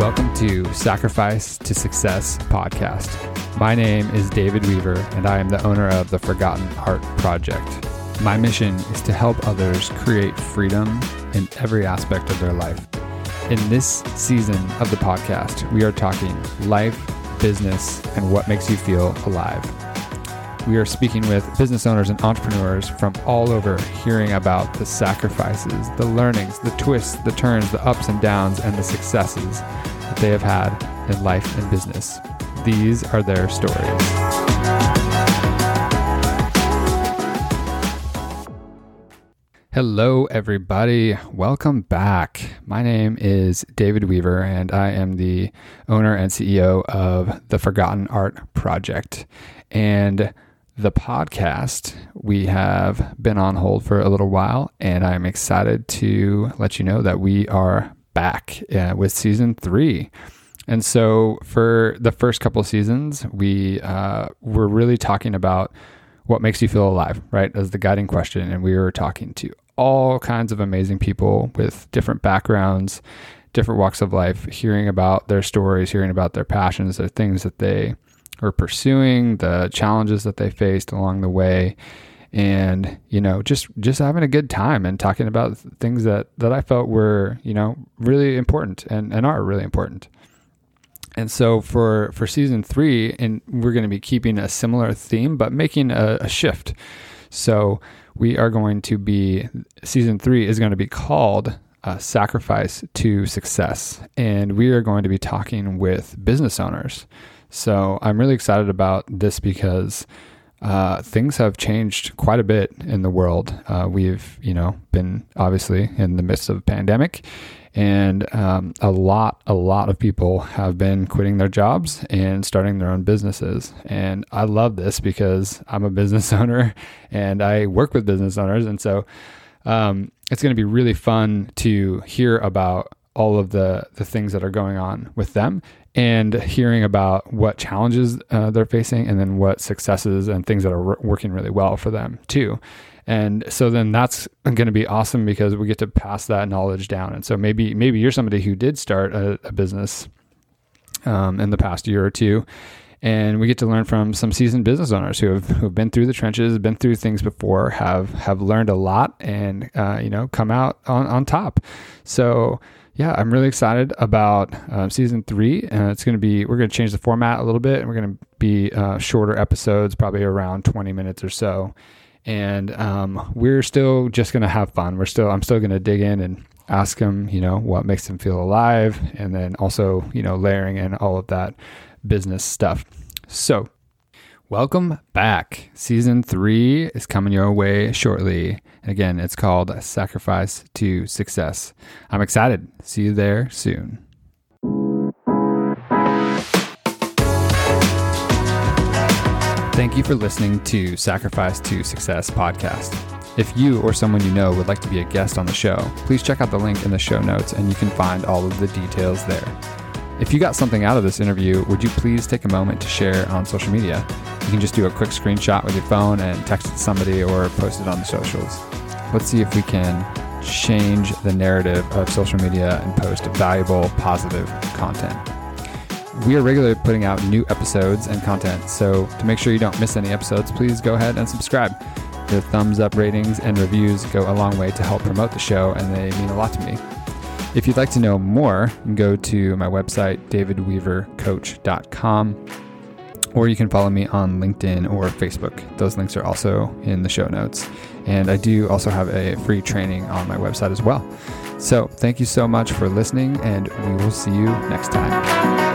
Welcome to Sacrifice to Success podcast. My name is David Weaver, and I am the owner of the Forgotten Art Project. My mission is to help others create freedom in every aspect of their life. In this season of the podcast, we are talking life, business, and what makes you feel alive. We are speaking with business owners and entrepreneurs from all over, hearing about the sacrifices, the learnings, the twists, the turns, the ups and downs, and the successes that they have had in life and business. These are their stories. Hello, everybody. Welcome back. My name is David Weaver, and I am the owner and CEO of the Forgotten Art Project. And the podcast, we have been on hold for a little while, and I'm excited to let you know that we are back uh, with season three. And so, for the first couple seasons, we uh, were really talking about what makes you feel alive, right? As the guiding question. And we were talking to all kinds of amazing people with different backgrounds, different walks of life, hearing about their stories, hearing about their passions, their things that they were pursuing, the challenges that they faced along the way, and you know, just just having a good time and talking about things that that I felt were you know really important and and are really important. And so for for season three, and we're going to be keeping a similar theme, but making a, a shift. So we are going to be season three is going to be called uh, sacrifice to success, and we are going to be talking with business owners. So I'm really excited about this because uh, things have changed quite a bit in the world. Uh, we've, you know, been obviously in the midst of a pandemic, and um, a lot, a lot of people have been quitting their jobs and starting their own businesses. And I love this because I'm a business owner and I work with business owners, and so um, it's going to be really fun to hear about all of the the things that are going on with them and hearing about what challenges uh, they're facing and then what successes and things that are working really well for them too. And so then that's going to be awesome because we get to pass that knowledge down. And so maybe maybe you're somebody who did start a, a business um, in the past year or two, and we get to learn from some seasoned business owners who have who have been through the trenches, been through things before, have have learned a lot, and uh, you know come out on on top. So yeah, I'm really excited about uh, season three. Uh, it's going to be, we're going to change the format a little bit and we're going to be uh, shorter episodes, probably around 20 minutes or so. And um, we're still just going to have fun. We're still, I'm still going to dig in and ask them, you know, what makes them feel alive. And then also, you know, layering in all of that business stuff. So, welcome back. Season three is coming your way shortly. Again, it's called Sacrifice to Success. I'm excited. See you there soon. Thank you for listening to Sacrifice to Success podcast. If you or someone you know would like to be a guest on the show, please check out the link in the show notes and you can find all of the details there. If you got something out of this interview, would you please take a moment to share on social media? You can just do a quick screenshot with your phone and text it to somebody or post it on the socials. Let's see if we can change the narrative of social media and post valuable, positive content. We are regularly putting out new episodes and content, so to make sure you don't miss any episodes, please go ahead and subscribe. Your thumbs up ratings and reviews go a long way to help promote the show, and they mean a lot to me. If you'd like to know more, go to my website, davidweavercoach.com, or you can follow me on LinkedIn or Facebook. Those links are also in the show notes. And I do also have a free training on my website as well. So thank you so much for listening, and we will see you next time.